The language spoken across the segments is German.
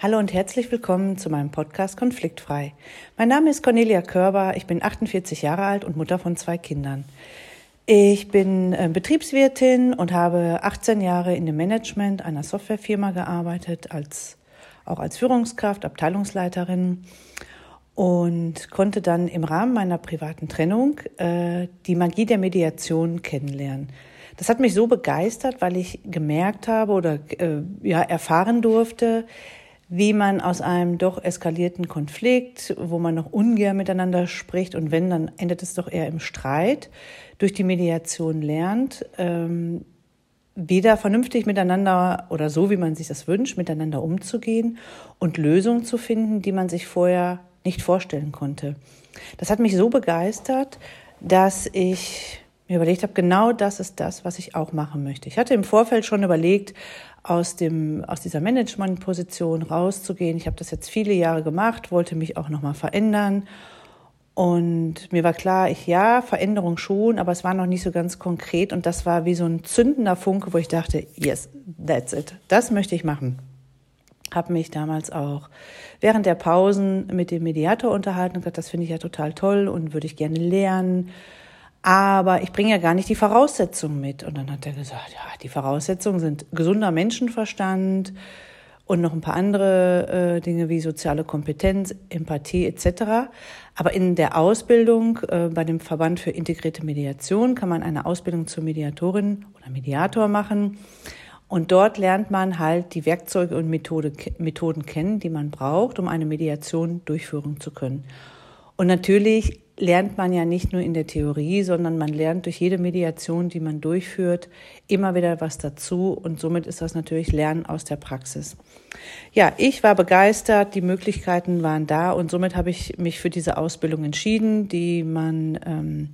Hallo und herzlich willkommen zu meinem Podcast Konfliktfrei. Mein Name ist Cornelia Körber, ich bin 48 Jahre alt und Mutter von zwei Kindern. Ich bin äh, Betriebswirtin und habe 18 Jahre in dem Management einer Softwarefirma gearbeitet, als, auch als Führungskraft, Abteilungsleiterin und konnte dann im Rahmen meiner privaten Trennung äh, die Magie der Mediation kennenlernen. Das hat mich so begeistert, weil ich gemerkt habe oder äh, ja erfahren durfte, wie man aus einem doch eskalierten Konflikt, wo man noch ungern miteinander spricht und wenn, dann endet es doch eher im Streit, durch die Mediation lernt, ähm, wieder vernünftig miteinander oder so, wie man sich das wünscht, miteinander umzugehen und Lösungen zu finden, die man sich vorher nicht vorstellen konnte. Das hat mich so begeistert, dass ich mir überlegt habe, genau das ist das, was ich auch machen möchte. Ich hatte im Vorfeld schon überlegt, aus, dem, aus dieser Managementposition rauszugehen. Ich habe das jetzt viele Jahre gemacht, wollte mich auch nochmal verändern. Und mir war klar, ich ja, Veränderung schon, aber es war noch nicht so ganz konkret. Und das war wie so ein zündender Funke, wo ich dachte, yes, that's it. Das möchte ich machen. Habe mich damals auch während der Pausen mit dem Mediator unterhalten und gesagt, das finde ich ja total toll und würde ich gerne lernen aber ich bringe ja gar nicht die Voraussetzungen mit. Und dann hat er gesagt, ja, die Voraussetzungen sind gesunder Menschenverstand und noch ein paar andere äh, Dinge wie soziale Kompetenz, Empathie etc. Aber in der Ausbildung äh, bei dem Verband für integrierte Mediation kann man eine Ausbildung zur Mediatorin oder Mediator machen. Und dort lernt man halt die Werkzeuge und Methode, Methoden kennen, die man braucht, um eine Mediation durchführen zu können. Und natürlich lernt man ja nicht nur in der Theorie, sondern man lernt durch jede Mediation, die man durchführt, immer wieder was dazu. Und somit ist das natürlich Lernen aus der Praxis. Ja, ich war begeistert, die Möglichkeiten waren da. Und somit habe ich mich für diese Ausbildung entschieden, die man ähm,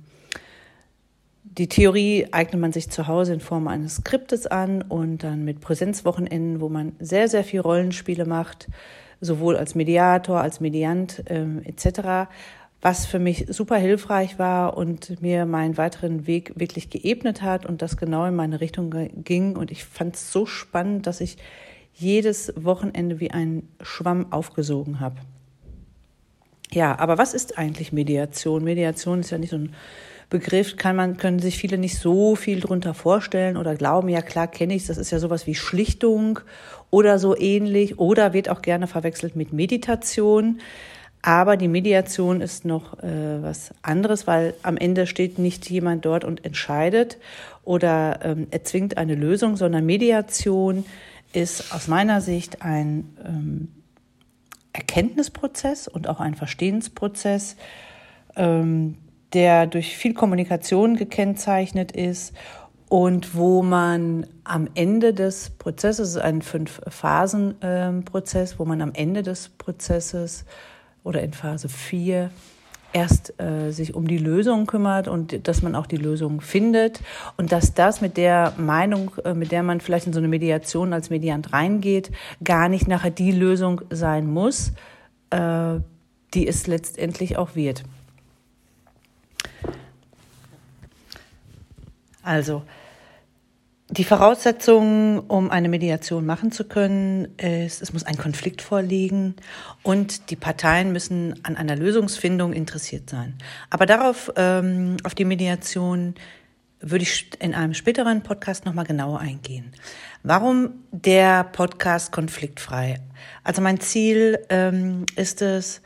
die Theorie eignet man sich zu Hause in Form eines Skriptes an und dann mit Präsenzwochenenden, wo man sehr, sehr viel Rollenspiele macht, sowohl als Mediator, als Mediant ähm, etc was für mich super hilfreich war und mir meinen weiteren Weg wirklich geebnet hat und das genau in meine Richtung ging. Und ich fand es so spannend, dass ich jedes Wochenende wie ein Schwamm aufgesogen habe. Ja, aber was ist eigentlich Mediation? Mediation ist ja nicht so ein Begriff, kann man, können sich viele nicht so viel drunter vorstellen oder glauben, ja klar kenne ich das ist ja sowas wie Schlichtung oder so ähnlich oder wird auch gerne verwechselt mit Meditation. Aber die Mediation ist noch äh, was anderes, weil am Ende steht nicht jemand dort und entscheidet oder ähm, erzwingt eine Lösung, sondern Mediation ist aus meiner Sicht ein ähm, Erkenntnisprozess und auch ein Verstehensprozess, ähm, der durch viel Kommunikation gekennzeichnet ist und wo man am Ende des Prozesses, ein Fünf-Phasen-Prozess, wo man am Ende des Prozesses oder in Phase 4 erst äh, sich um die Lösung kümmert und dass man auch die Lösung findet und dass das mit der Meinung, äh, mit der man vielleicht in so eine Mediation als Mediant reingeht, gar nicht nachher die Lösung sein muss, äh, die es letztendlich auch wird. Also, die Voraussetzung, um eine Mediation machen zu können, ist, es muss ein Konflikt vorliegen und die Parteien müssen an einer Lösungsfindung interessiert sein. Aber darauf, ähm, auf die Mediation, würde ich in einem späteren Podcast nochmal genauer eingehen. Warum der Podcast konfliktfrei? Also mein Ziel ähm, ist es,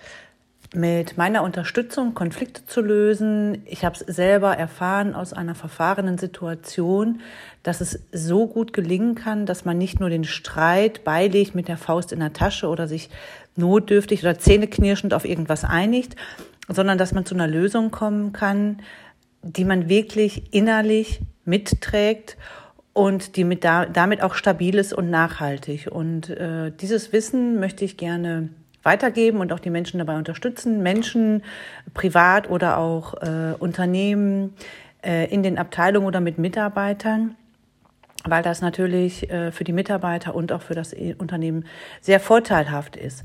mit meiner Unterstützung Konflikte zu lösen. Ich habe es selber erfahren aus einer verfahrenen Situation, dass es so gut gelingen kann, dass man nicht nur den Streit beilegt mit der Faust in der Tasche oder sich notdürftig oder zähneknirschend auf irgendwas einigt, sondern dass man zu einer Lösung kommen kann, die man wirklich innerlich mitträgt und die mit da, damit auch stabil ist und nachhaltig. Und äh, dieses Wissen möchte ich gerne weitergeben und auch die Menschen dabei unterstützen, Menschen privat oder auch äh, Unternehmen äh, in den Abteilungen oder mit Mitarbeitern, weil das natürlich äh, für die Mitarbeiter und auch für das Unternehmen sehr vorteilhaft ist.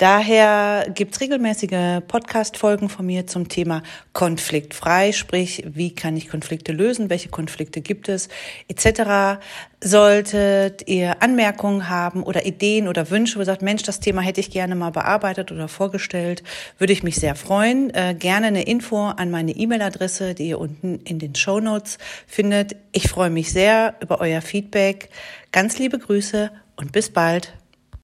Daher gibt's regelmäßige Podcast-Folgen von mir zum Thema konfliktfrei, sprich, wie kann ich Konflikte lösen, welche Konflikte gibt es, etc. Solltet ihr Anmerkungen haben oder Ideen oder Wünsche, wo ihr sagt, Mensch, das Thema hätte ich gerne mal bearbeitet oder vorgestellt, würde ich mich sehr freuen. Äh, gerne eine Info an meine E-Mail-Adresse, die ihr unten in den Show Notes findet. Ich freue mich sehr über euer Feedback. Ganz liebe Grüße und bis bald.